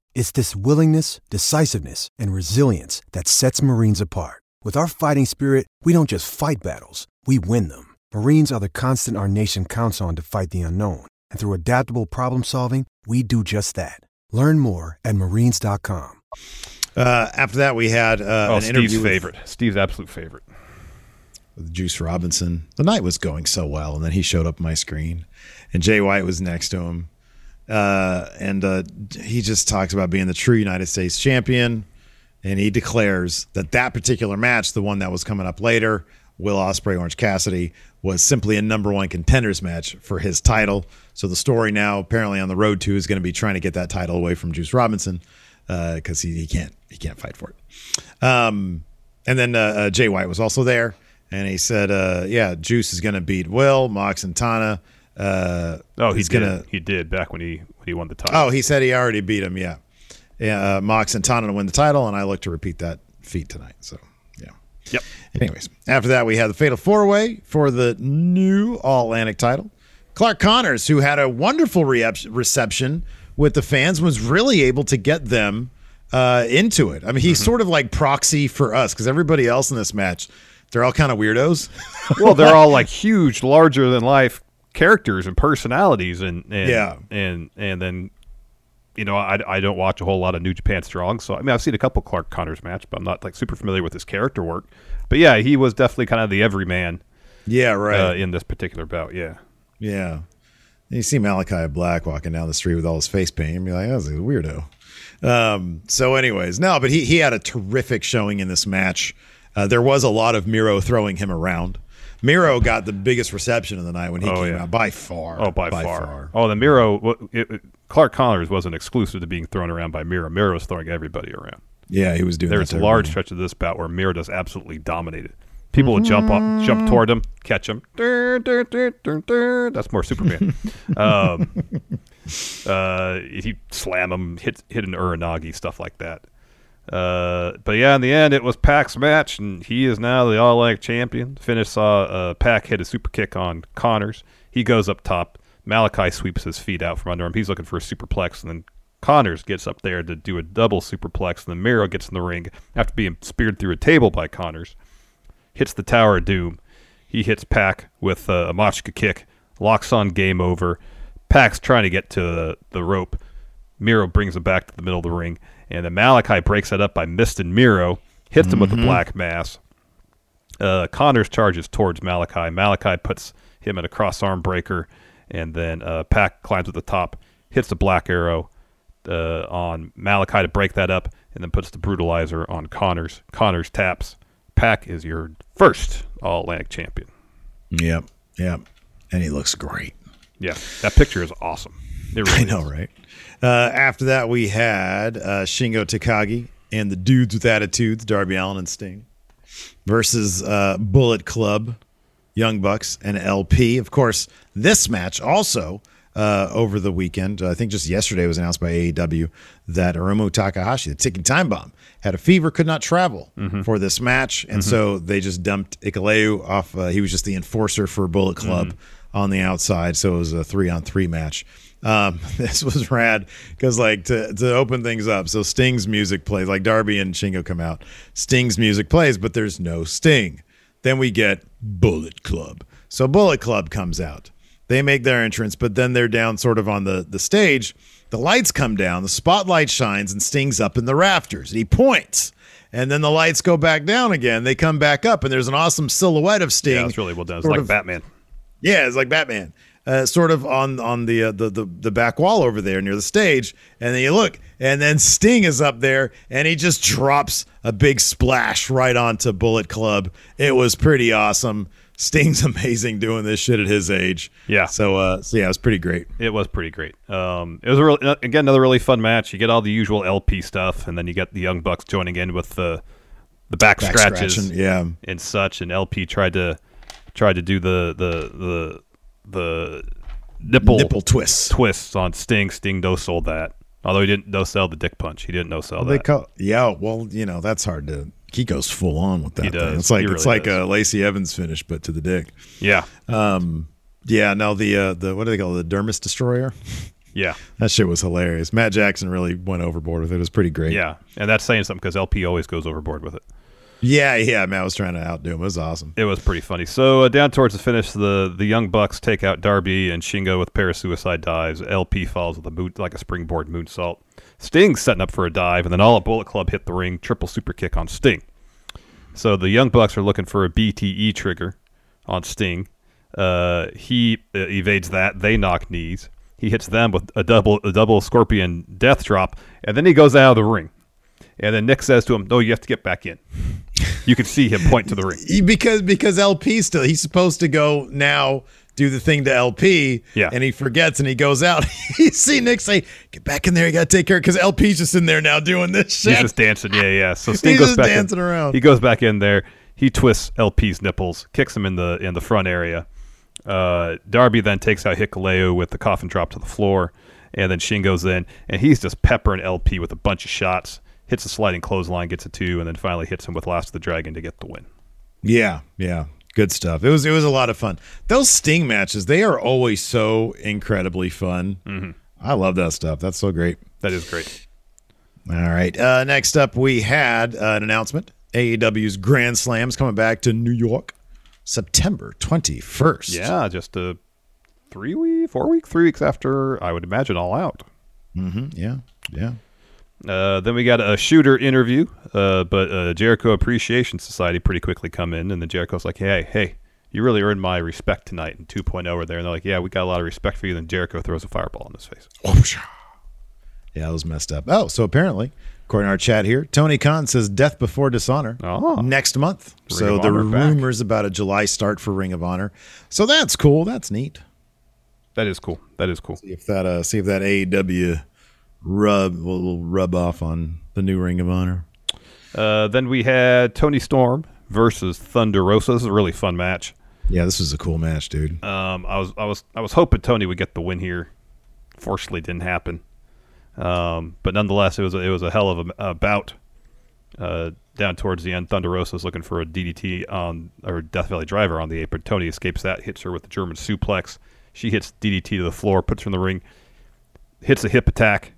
It's this willingness, decisiveness, and resilience that sets Marines apart. With our fighting spirit, we don't just fight battles, we win them. Marines are the constant our nation counts on to fight the unknown. And through adaptable problem solving, we do just that. Learn more at marines.com. Uh, after that, we had uh, Oh, an Steve's interview with- favorite. Steve's absolute favorite. with Juice Robinson. The night was going so well, and then he showed up on my screen, and Jay White was next to him, uh, and uh, he just talks about being the true United States champion, and he declares that that particular match, the one that was coming up later, Will Ospreay Orange Cassidy, was simply a number one contenders match for his title. So the story now, apparently on the road to, is going to be trying to get that title away from Juice Robinson because he, he can't he can't fight for it. Um, and then uh, uh, Jay White was also there, and he said, uh, "Yeah, Juice is going to beat Will Mox and Tana." Uh, Oh, he's gonna. He did back when he when he won the title. Oh, he said he already beat him. Yeah, yeah. Uh, Mox and Tana to win the title, and I look to repeat that feat tonight. So, yeah. Yep. Anyways, after that, we had the Fatal Four Way for the new All Atlantic title. Clark Connors, who had a wonderful re- reception with the fans, was really able to get them uh, into it. I mean, he's sort of like proxy for us because everybody else in this match, they're all kind of weirdos. well, they're (laughs) all like huge, larger than life characters and personalities, and, and Yeah. and and then you know I, I don't watch a whole lot of New Japan Strong, so I mean I've seen a couple Clark Connors match, but I'm not like super familiar with his character work. But yeah, he was definitely kind of the everyman yeah, right. uh, in this particular bout. Yeah. Yeah. You see Malakai Black walking down the street with all his face paint and be like, that's a weirdo. Um, so, anyways, no, but he, he had a terrific showing in this match. Uh, there was a lot of Miro throwing him around. Miro got the biggest reception of the night when he Oh, came yeah. out by far. Oh, by, far. Oh, the Miro. It, it- Clark Connors wasn't exclusive to being thrown around by Miro. Miro was throwing everybody around. Yeah, he was doing There's a large everybody. stretch of this bout where Miro just absolutely dominated. People would jump up, jump toward him, catch him. That's more Superman. (laughs) um, uh, he slam him, hit hit an uranage, stuff like that. Uh, but yeah, in the end, it was Pac's match, and he is now the All Elite champion. Finish saw uh, Pac hit a super kick on Connors. He goes up top. Malakai sweeps his feet out from under him. He's looking for a superplex, and then Connors gets up there to do a double superplex, and then Miro gets in the ring after being speared through a table by Connors. Hits the Tower of Doom. He hits Pac with uh, a Machka kick, locks on game over. Pac's trying to get to the, the rope. Miro brings him back to the middle of the ring, and then Malakai breaks that up by misting Miro, hits him with the black mass. Uh, Connors charges towards Malakai. Malakai puts him in a cross arm breaker, and then uh, Pac climbs at the top, hits the black arrow uh, on Malakai to break that up, and then puts the brutalizer on Connors. Connors taps. Pac is your first All Atlantic champion. Yep, yep. And he looks great. Yeah, that picture is awesome. Really (laughs) I know, is. right? Uh, after that, we had uh, Shingo Takagi and the dudes with attitudes, Darby Allin and Sting, versus uh, Bullet Club, Young Bucks, and LP. Of course, this match also uh, over the weekend, I think just yesterday was announced by AEW that Hiromu Takahashi, the ticking time bomb, had a fever, could not travel for this match. And so they just dumped Hikuleo off. Uh, he was just the enforcer for Bullet Club on the outside. So it was a three on three match. Um, (laughs) this was rad because, like, to, to open things up, so Sting's music plays, like Darby and Shingo come out. Sting's music plays, but there's no Sting. Then we get Bullet Club. So Bullet Club comes out. They make their entrance, but then they're down sort of on the, the stage. The lights come down, the spotlight shines, and Sting's up in the rafters. And he points. And then the lights go back down again. They come back up, and there's an awesome silhouette of Sting. Yeah, it's really well done. It's like of- Batman. yeah, it's like Batman. Uh, sort of on on the, uh, the the the back wall over there near the stage, and then you look, and then Sting is up there, and he just drops a big splash right onto Bullet Club. It was pretty awesome. Sting's (laughs) amazing doing this shit at his age. Yeah. So uh, so yeah, it was pretty great. It was pretty great. Um, it was a real, uh, again another really fun match. You get all the usual LP stuff, and then you get the Young Bucks joining in with the the back, Back scratches yeah. and such. And LP tried to tried to do the the the the nipple Nipple twists. twists on Sting. Sting no sold that. Although he didn't no sell the dick punch, he didn't no sell They that. call yeah. Well, you know that's hard to. He goes full on with that. He thing. does. It's like He it's really like does. a Lacey Evans finish, but to the dick. yeah, Um, yeah. No, the uh, the what do they call it? the Dermis Destroyer? yeah, (laughs) That shit was hilarious. Matt Jackson really went overboard with it. It was pretty great. yeah. And that's saying something because LP always goes overboard with it. Yeah, yeah. man. I was trying to outdo him. It was awesome. It was pretty funny. So uh, down towards the finish, the the young bucks take out Darby and Shingo with pair of suicide dives. LP falls with a moon, like a springboard moonsault. Sting's setting up for a dive, and then all a Bullet Club hit the ring, triple super kick on Sting. So the young bucks are looking for a BTE trigger on Sting. Uh, he uh, evades that. They knock knees. He hits them with a double a double scorpion death drop, and then he goes out of the ring. And then Nick says to him, "No, you have to get back in." You can see him point to the ring. Because because LP still he's supposed to go now do the thing to LP. Yeah. And he forgets and he goes out. (laughs) you see Nick say, "Get back in there. You got to take care." Because LP's just in there now doing this shit. He's just dancing. Yeah, yeah. So (laughs) Sting He's goes just back dancing in, around. He goes back in there. He twists LP's nipples, kicks him in the in the front area. Uh, Darby then takes out Hikuleo with the coffin drop to the floor, and then Shin goes in, and he's just peppering LP with a bunch of shots. Hits a sliding clothesline, gets a two, and then finally hits him with Last of the Dragon to get the win. Yeah, yeah. Good stuff. It was it was a lot of fun. Those Sting matches, they are always so incredibly fun. Mm-hmm. I love that stuff. That's so great. That is great. All right. Uh, next up, we had uh, an announcement. AEW's Grand Slams coming back to New York, September twenty first. Yeah, just a three week, four week, three weeks after I would imagine All Out. Mm-hmm. Yeah. Yeah. Uh, then we got a shooter interview, uh, but uh, Jericho Appreciation Society pretty quickly come in, and then Jericho's like, "Hey, hey, you really earned my respect tonight." And 2.0 over there, and they're like, "Yeah, we got a lot of respect for you." Then Jericho throws a fireball in his face. Oh yeah, that was messed up. Oh, so apparently, according to our chat here, Tony Khan says Death Before Dishonor Oh. next month. Ring so were Honor back. rumors about a July start for Ring of Honor. So that's cool. That's neat. That is cool. That is cool. See if that uh, see if that AEW rub will, will rub off on the new Ring of Honor. Uh, then we had Toni Storm versus Thunder Rosa. This is a really fun match. Yeah, this was a cool match, dude. Um, I was I was I was hoping Toni would get the win here. Fortunately, it didn't happen. Um, but nonetheless, it was a, it was a hell of a, a bout. Uh, down towards the end, Thunder Rosa is looking for a DDT on or Death Valley Driver on the apron. Toni escapes that, hits her with the German suplex. She hits DDT to the floor, puts her in the ring, hits a hip attack.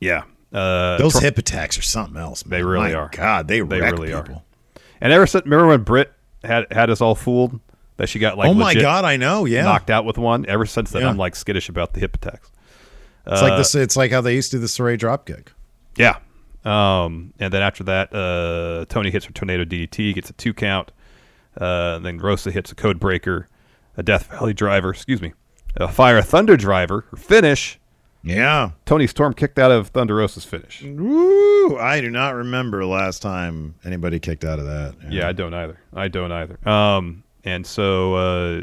Yeah, uh, Those Tor- hip attacks are something else. Man. They really My are. God, they, They wreck really are. people. And ever since remember when Britt had had us all fooled that she got like oh my God, I know. Yeah, knocked out with one. Ever since then, Yeah. I'm like skittish about the hip attacks. it's like this. It's like how they used to do the Saray dropkick. Yeah. Um, and then after that, uh, Toni hits her tornado DDT, gets a two count. Uh, then Rosa hits a code breaker, a Death Valley driver, excuse me, a Fire Thunder driver, finish. Yeah. Toni Storm kicked out of Thunder Rosa's finish. Woo! I do not remember last time anybody kicked out of that. Yeah, I don't either. I don't either. Um, and so uh,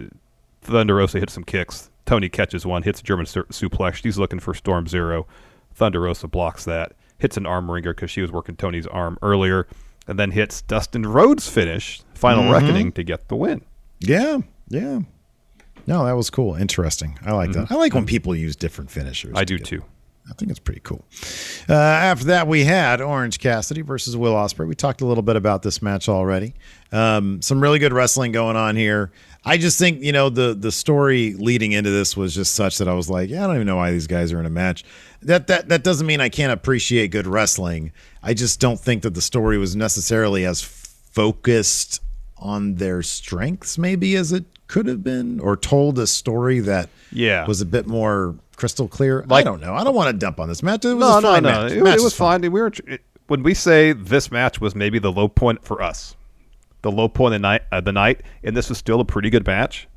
Thunder Rosa hits some kicks. Toni catches one, hits a German su- suplex. She's looking for Storm Zero. Thunder Rosa blocks that, hits an arm wringer because she was working Toni's arm earlier, and then hits Dustin Rhodes' finish, Final Mhm. Reckoning, to get the win. Yeah, yeah. No, that was cool. Interesting. I like that. I like when people use different finishers. Mm-hmm. I do too. I think it's pretty cool. Uh, after that, we had Orange Cassidy versus Will Ospreay. We talked a little bit about this match already. Um, some really good wrestling going on here. I just think you know the the story leading into this was just such that I was like, yeah, I don't even know why these guys are in a match. That that that doesn't mean I can't appreciate good wrestling. I just don't think that the story was necessarily as focused on their strengths, maybe as it could have been, or told a story that Yeah. was a bit more crystal clear. I don't know. I don't want to dump on this match. It was no, a fine no, match. no. It, Match it was fine. fine. We were it, when we say this match was maybe the low point for us, the low point of the night, uh, the night, and this was still a pretty good match.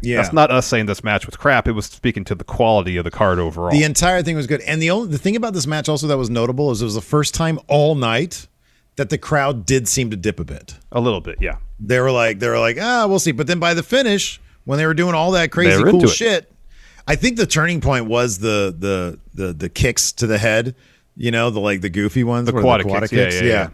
Yeah. That's not us saying this match was crap. It was speaking to the quality of the card overall. The entire thing was good. And the only the thing about this match also that was notable is it was the first time all night that the crowd did seem to dip a bit. a little bit, yeah. They were like they were like, ah, we'll see. But then by the finish, when they were doing all that crazy cool shit, I think the turning point was the the the the kicks to the head. You know, the like the goofy ones, The quad kicks. Yeah, yeah, yeah.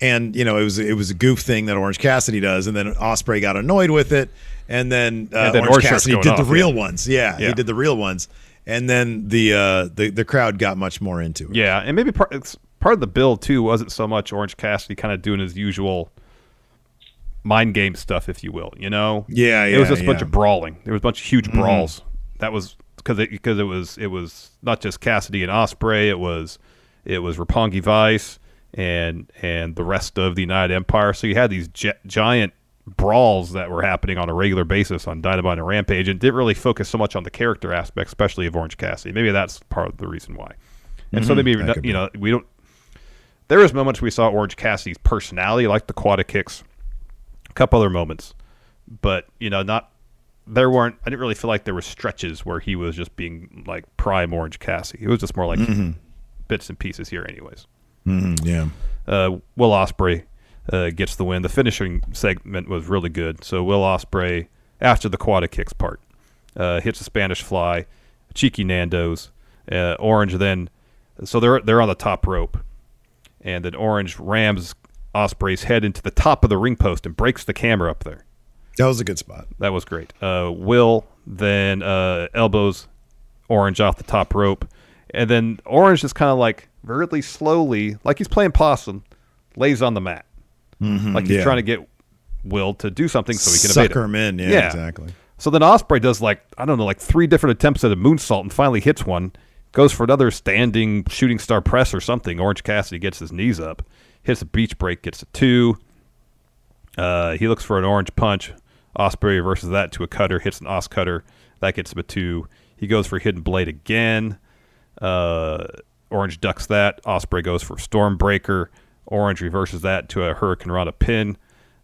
And you know, it was it was a goof thing that Orange Cassidy does, and then Ospreay got annoyed with it, and then, uh, And then Orange Orange Cassidy did the real yeah. ones. Yeah, Yeah. he did the real ones, and then the uh, the the crowd got much more into it. Yeah, and maybe part part of the build too wasn't so much Orange Cassidy kind of doing his usual mind game stuff, if you will. You know, Yeah, It was yeah, just a bunch of brawling. There was a bunch of huge Mhm. brawls. That was because it, because it was it was not just Cassidy and Ospreay. It was it was Roppongi Vice and and the rest of the United Empire. So you had these gi- giant brawls that were happening on a regular basis on Dynamite and Rampage, and didn't really focus so much on the character aspect, especially of Orange Cassidy. Maybe that's part of the reason why. And so Mhm. maybe you know we don't. There was moments we saw Orange Cassidy's personality, like the quad kicks, a couple other moments, but you know not. There weren't. I didn't really feel like there were stretches where he was just being like prime Orange Cassidy. It was just more like Mhm. bits and pieces here, anyways. Mhm, yeah. Uh, Will Ospreay uh, gets the win. The finishing segment was really good. So Will Ospreay, after the quad kicks part, uh, hits a Spanish fly, cheeky Nando's. Uh, Orange then, so they're they're on the top rope, and then Orange rams Ospreay's head into the top of the ring post and breaks the camera up there. That was a good spot. That was great. Uh, Will then uh, elbows Orange off the top rope, and then Orange just kind of like really slowly, like he's playing possum, lays on the mat, Mhm, like he's yeah. trying to get Will to do something so he can Sucker him in. Yeah, exactly. So then Osprey does like I don't know, like three different attempts at a moonsault and finally hits one. Goes for another standing shooting star press or something. Orange Cassidy gets his knees up, hits a beach break, gets a two. Uh, he looks for an orange punch. Ospreay reverses that to a cutter, hits an Os cutter. That gets him a two. He goes for hidden blade again. Uh, Orange ducks that. Ospreay goes for Stormbreaker. Orange reverses that to a Hurricane Rana pin.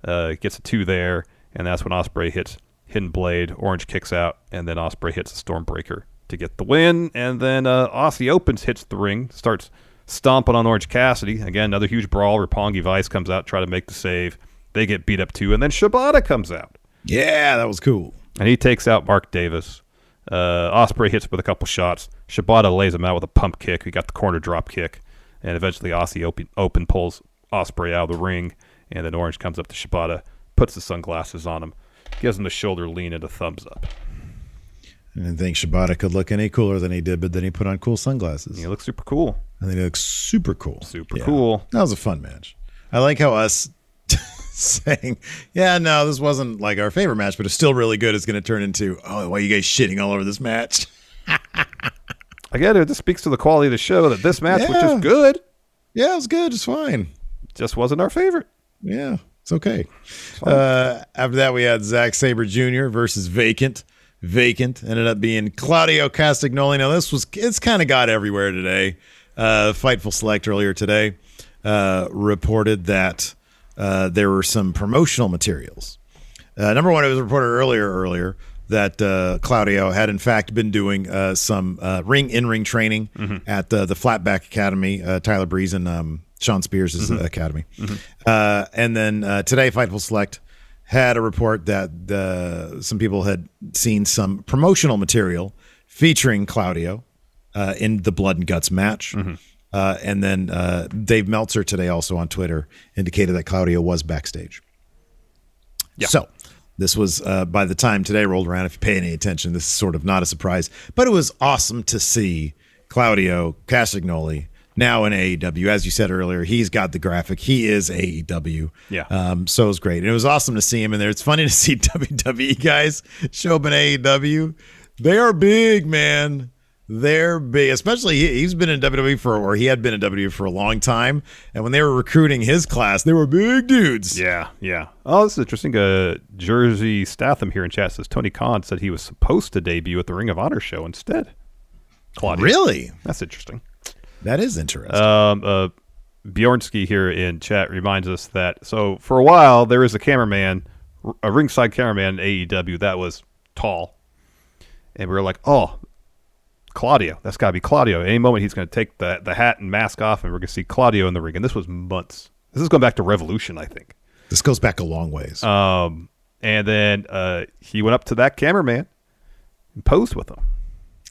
Uh, gets a two there, and that's when Ospreay hits hidden blade. Orange kicks out, and then Ospreay hits a Stormbreaker to get the win. And then uh, Aussie opens, hits the ring, starts stomping on Orange Cassidy. Again, another huge brawl. Roppongi Vice comes out, try to make the save. They get beat up too, and then Shibata comes out. Yeah, that was cool. And he takes out Mark Davis. Uh, Ospreay hits with a couple shots. Shibata lays him out with a pump kick. He got the corner drop kick, and eventually Aussie open, open pulls Ospreay out of the ring, And then Orange comes up to Shibata, puts the sunglasses on him, gives him the shoulder lean and a thumbs up. I didn't think Shibata could look any cooler than he did, but then he put on cool sunglasses. He looks super cool. And then he looks super cool. Super Yeah. cool. That was a fun match. I like how us (laughs) saying, yeah, no, this wasn't like our favorite match, but it's still really good. It's going to turn into, oh, why are you guys shitting all over this match? I get it This speaks to the quality of the show that this match, which Yeah. is good, Yeah, it was good. It's fine. just wasn't our favorite. Yeah, it's okay. Uh, after that, we had Zack Sabre Jr. versus Vacant. Vacant ended up being Claudio Castagnoli. Now, this was it's kind of got everywhere today. Uh, Fightful Select earlier today uh, reported that uh, there were some promotional materials. Uh, number one, it was reported earlier earlier that uh, Claudio had in fact been doing uh, some uh, ring in ring training at the the Flatback Academy. Uh, Tyler Breeze and um, Shawn Spears' academy. Uh, and then uh, today, Fightful Select had a report that uh, some people had seen some promotional material featuring Claudio uh, in the Blood and Guts match. Uh, and then uh, Dave Meltzer today also on Twitter indicated that Claudio was backstage. So this was uh, by the time today rolled around. If you pay any attention, this is sort of not a surprise, but it was awesome to see Claudio Castagnoli now in AEW. As you said earlier, he's got the graphic. He is AEW. Yeah. Um, so it was great. And it was awesome to see him in there. It's funny to see (laughs) WWE guys show up in AEW. They are big, man. They're big, especially he, he's been in WWE for, or he had been in WWE for a long time. And when they were recruiting his class, they were big dudes. Yeah, yeah. Oh, this is interesting. Uh, Jersey Statham here in chat says Tony Khan said he was supposed to debut at the Ring of Honor show instead. Claudio. Really? That's interesting. That is interesting. Um, uh, Bjornsky here in chat reminds us that so for a while there was a cameraman, a ringside cameraman in AEW that was tall, and we were like, oh, Claudio, that's got to be Claudio. Any moment he's going to take the the hat and mask off, and we're going to see Claudio in the ring. And this was months. This is going back to Revolution, I think. this goes back a long ways. Um, and then uh, he went up to that cameraman and posed with him.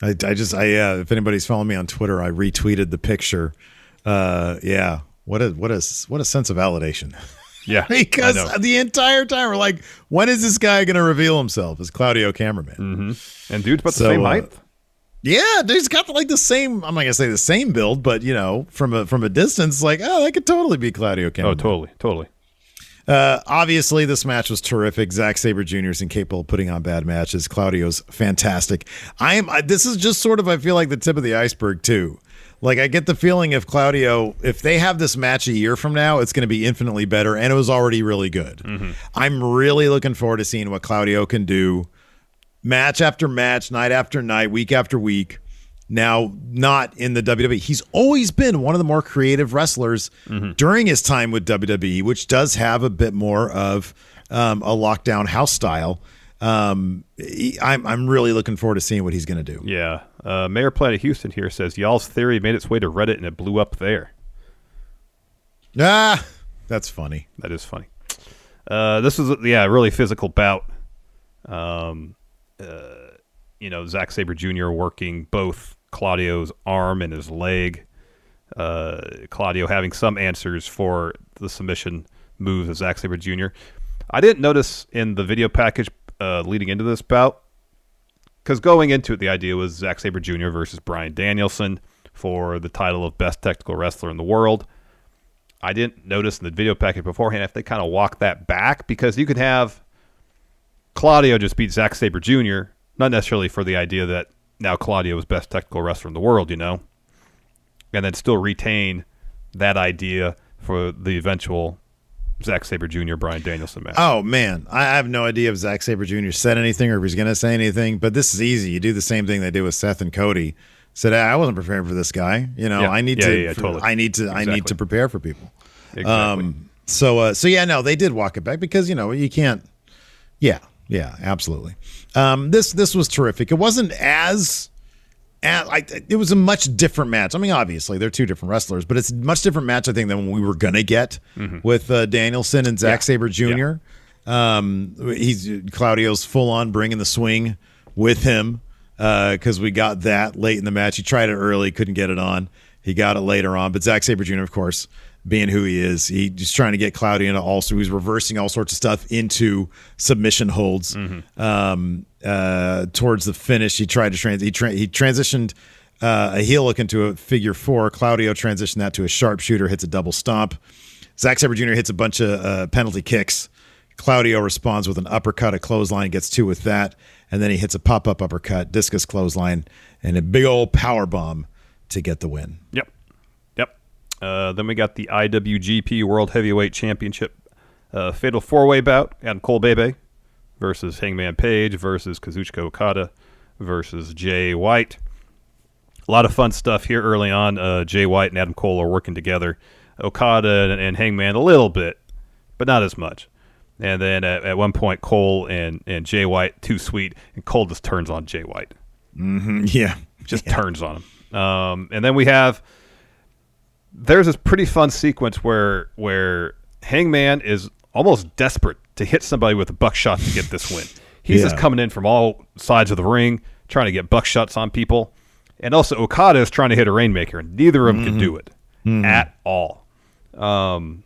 I, I just, I, uh, if anybody's following me on Twitter, I retweeted the picture. Uh, yeah. What a, what a, what a sense of validation. Yeah, (laughs) because the entire time we're like, when is this guy going to reveal himself as Claudio Cameraman? Mm-hmm. and dude's about the So, same uh, height. Yeah, dude, he's got like the same. I'm not gonna say the same build, but you know, from a from a distance, like, oh, that could totally be Claudio Oh, totally, totally. Uh, obviously, this match was terrific. Zack Sabre Jr. is incapable of putting on bad matches. Claudio's fantastic. I am. I, this is just sort of. I feel like the tip of the iceberg too. Like I get the feeling if Claudio, if they have this match a year from now, it's going to be infinitely better, and it was already really good. I'm really looking forward to seeing what Claudio can do, match after match, night after night, week after week. Now, not in the WWE. He's always been one of the more creative wrestlers during his time with WWE, which does have a bit more of um, a lockdown house style. Um, he- I'm I'm really looking forward to seeing what he's going to do. Yeah. Uh, Mayor Planet Houston here says y'all's theory made its way to Reddit and it blew up there. Ah, that's funny. That is funny. Uh, this was yeah, a really physical bout. Um, uh, you know, Zack Sabre Jr. working both Claudio's arm and his leg. Uh, Claudio having some answers for the submission moves of Zack Sabre Jr. I didn't notice in the video package uh, leading into this bout because going into it, the idea was Zack Sabre Jr. versus Bryan Danielson for the title of best technical wrestler in the world. I didn't notice in the video package beforehand if they kind of walked that back because you could have Claudio just beat Zack Sabre Jr. Not necessarily for the idea that now Claudio is best technical wrestler in the world, you know, and then still retain that idea for the eventual Zack Sabre Jr. Bryan Danielson match. Oh man, I have no idea if Zack Sabre Jr. said anything or if he's going to say anything. But this is easy. You do the same thing they did with Seth and Cody. Said "Ah, I wasn't preparing for this guy. You know, Yeah. I need Yeah, to. yeah, yeah, totally. I need to. I need to prepare for people. exactly. Um. So. Uh, so yeah. No, they did walk it back because you know you can't. Yeah. Yeah. Absolutely. Um. This. This was terrific. It wasn't as. I, it was a much different match. I mean, obviously they're two different wrestlers, but it's a much different match, I think, than we were gonna get with uh, Danielson and Zack Sabre Jr. Um, he's Claudio's full on bringing the swing with him because we got that late in the match. He tried it early, couldn't get it on. He got it later on, but Zack Sabre Jr. of course being who he is. He, he's trying to get Claudio into also. He's reversing all sorts of stuff into submission holds. Um, uh, towards the finish, he tried to trans. He, tra- he transitioned uh, a heel hook into a figure four. Claudio transitioned that to a sharpshooter, hits a double stomp. Zack Sabre Jr. hits a bunch of uh, penalty kicks. Claudio responds with an uppercut, a clothesline, gets two with that, and then he hits a pop up uppercut, discus clothesline, and a big old power bomb to get the win. Yep. Uh, then we got the IWGP World Heavyweight Championship uh, Fatal Four Way bout. Adam Cole Bebe versus Hangman Page versus Kazuchika Okada versus Jay White. A lot of fun stuff here early on. Uh, Jay White and Adam Cole are working together. Okada and, and Hangman a little bit, but not as much. And then at, at one point, Cole and, and Jay White, too sweet, and Cole just turns on Jay White (laughs) Yeah. just turns on him. Um, and then we have there's this pretty fun sequence where where Hangman is almost desperate to hit somebody with a buckshot to get this win. He's just coming in from all sides of the ring, trying to get buckshots on people. And also Okada is trying to hit a rainmaker, and neither of them can do it at all. Um,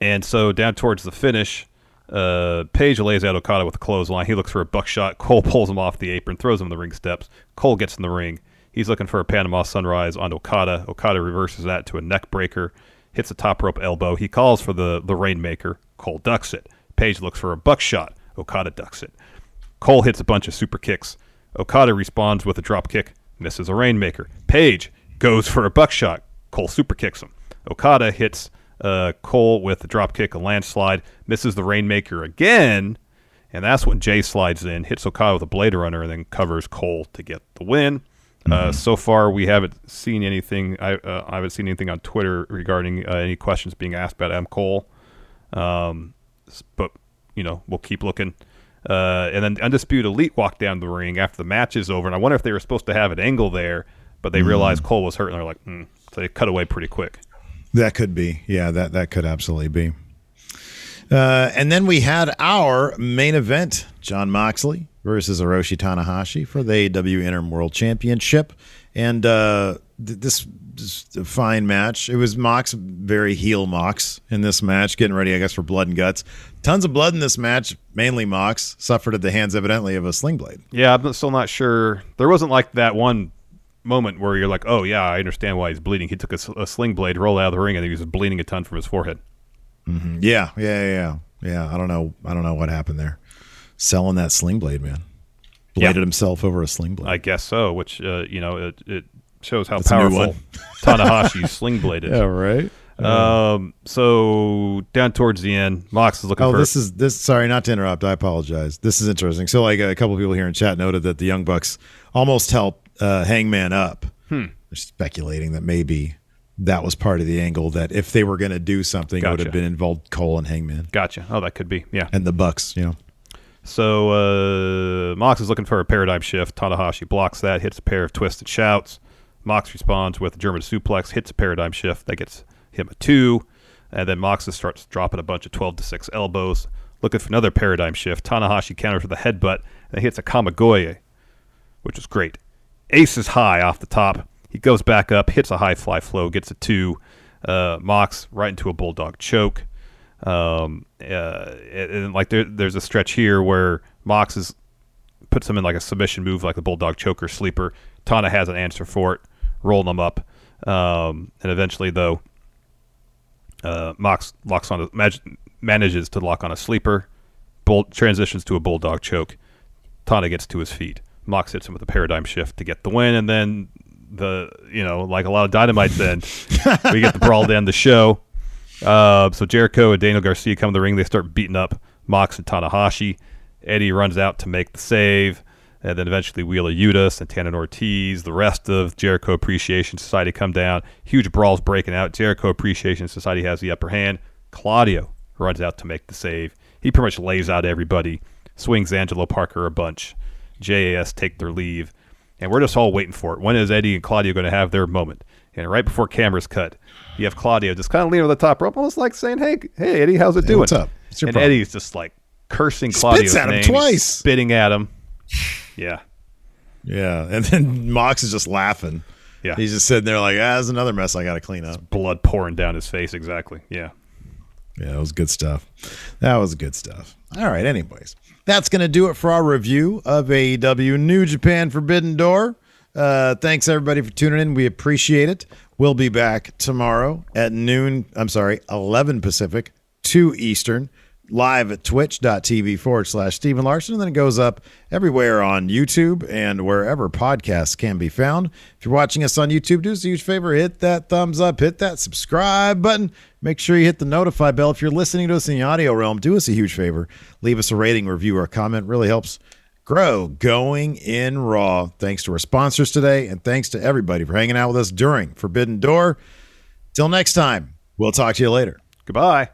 and so down towards the finish, uh, Page lays out Okada with a clothesline. He looks for a buckshot. Cole pulls him off the apron, throws him in the ring steps. Cole gets in the ring. He's looking for a Panama Sunrise on Okada. Okada reverses that to a neck breaker, hits a top rope elbow. He calls for the, the Rainmaker. Cole ducks it. Page looks for a buckshot. Okada ducks it. Cole hits a bunch of super kicks. Okada responds with a drop kick, misses a Rainmaker. Page goes for a buckshot. Cole super kicks him. Okada hits uh, Cole with a drop kick, a landslide, misses the Rainmaker again, and that's when Jay slides in, hits Okada with a Blade Runner, and then covers Cole to get the win. Uh, so far, we haven't seen anything. I, uh, I haven't seen anything on Twitter regarding uh, any questions being asked about M. Cole. Um, but you know, we'll keep looking. Uh, and then Undisputed Elite walked down the ring after the match is over, and I wonder if they were supposed to have an angle there, but they realized Cole was hurt, and they're like, hmm. so they cut away pretty quick. That could be. Yeah, that that could absolutely be. Uh, and then we had our main event: Jon Moxley versus Hiroshi Tanahashi for the AEW Interim World Championship, and uh, th- this, this a fine match. It was Mox, very heel Mox in this match, getting ready, I guess, for blood and guts. Tons of blood in this match. Mainly Mox suffered at the hands, evidently, of a sling blade. Yeah, I'm still not sure. There wasn't like that one moment where you're like, oh yeah, I understand why he's bleeding. He took a sling blade, rolled out of the ring, and he was bleeding a ton from his forehead. Yeah, yeah, yeah, yeah. I don't know. I don't know what happened there. Selling that sling blade, man. Bladed Yeah. himself over a sling blade. I guess so, which uh, you know it, it shows how That's powerful. (laughs) Tanahashi sling blade is. (laughs) right. Um, so down towards the end, Mox is looking Oh, for. this is this. Sorry, not to interrupt. I apologize. This is interesting. So, like a couple of people here in chat noted that the Young Bucks almost helped uh, Hangman up. Hmm. They're speculating that maybe that was part of the angle. That if they were going to do something, it would have been involved Cole and Hangman Gotcha. Oh, that could be. Yeah. and the Bucks. You know. So uh, Mox is looking for a paradigm shift. Tanahashi blocks that, hits a pair of twisted shouts. Mox responds with a German suplex, hits a paradigm shift. That gets him a two. And then Mox starts dropping a bunch of 12 to 6 elbows, looking for another paradigm shift. Tanahashi counters with a headbutt and hits a Kamigoye, which is great. Ace is high off the top. He goes back up, hits a high fly flow, gets a two. Uh, Mox right into a bulldog choke. Um, uh, and, and, like there, there's a stretch here where Mox is puts him in like a submission move, like a bulldog choker sleeper. Tana has an answer for it, rolling him up, um, and eventually though, uh, Mox locks on a, mag- manages to lock on a sleeper, bull, transitions to a bulldog choke. Tana gets to his feet. Mox hits him with a paradigm shift to get the win, and then the you know like a lot of dynamite. Then we get the brawl to end the show. Uh, so Jericho and Daniel Garcia come to the ring. They start beating up Mox and Tanahashi. Eddie runs out to make the save, and then eventually Wheeler Yuta, Santana and Ortiz, the rest of Jericho Appreciation Society come down. Huge brawls breaking out. Jericho Appreciation Society has the upper hand. Claudio runs out to make the save. He pretty much lays out everybody, swings Angelo Parker a bunch. JAS take their leave, and we're just all waiting for it. When is Eddie and Claudio going to have their moment? And right before cameras cut, you have Claudio just kind of leaning on the top rope, almost like saying, "Hey, hey, Eddie, how's it doing? what's up? What's and problem? Eddie's just like cursing Spits Claudio's at him name, twice. spitting at him. Yeah, Yeah, and then Mox is just laughing Yeah. He's just sitting there like, ah, there's another mess I got to clean up. Blood pouring down his face. Exactly. Yeah. Yeah, it was good stuff. That was good stuff. All right, anyways, that's going to do it for our review of AEW New Japan Forbidden Door. Uh, thanks everybody for tuning in. We appreciate it. We'll be back tomorrow at noon. I'm sorry, 11 Pacific, 2 Eastern, live at twitch.tv forward slash Stephen Larson. And then it goes up everywhere on YouTube and wherever podcasts can be found. If you're watching us on YouTube, do us a huge favor hit that thumbs up, hit that subscribe button. Make sure you hit the notify bell. If you're listening to us in the audio realm, do us a huge favor. Leave us a rating, review, or comment. Really helps grow going in raw. Thanks to our sponsors today, and thanks to everybody for hanging out with us during Forbidden Door. Till next time, we'll talk to you later. Goodbye.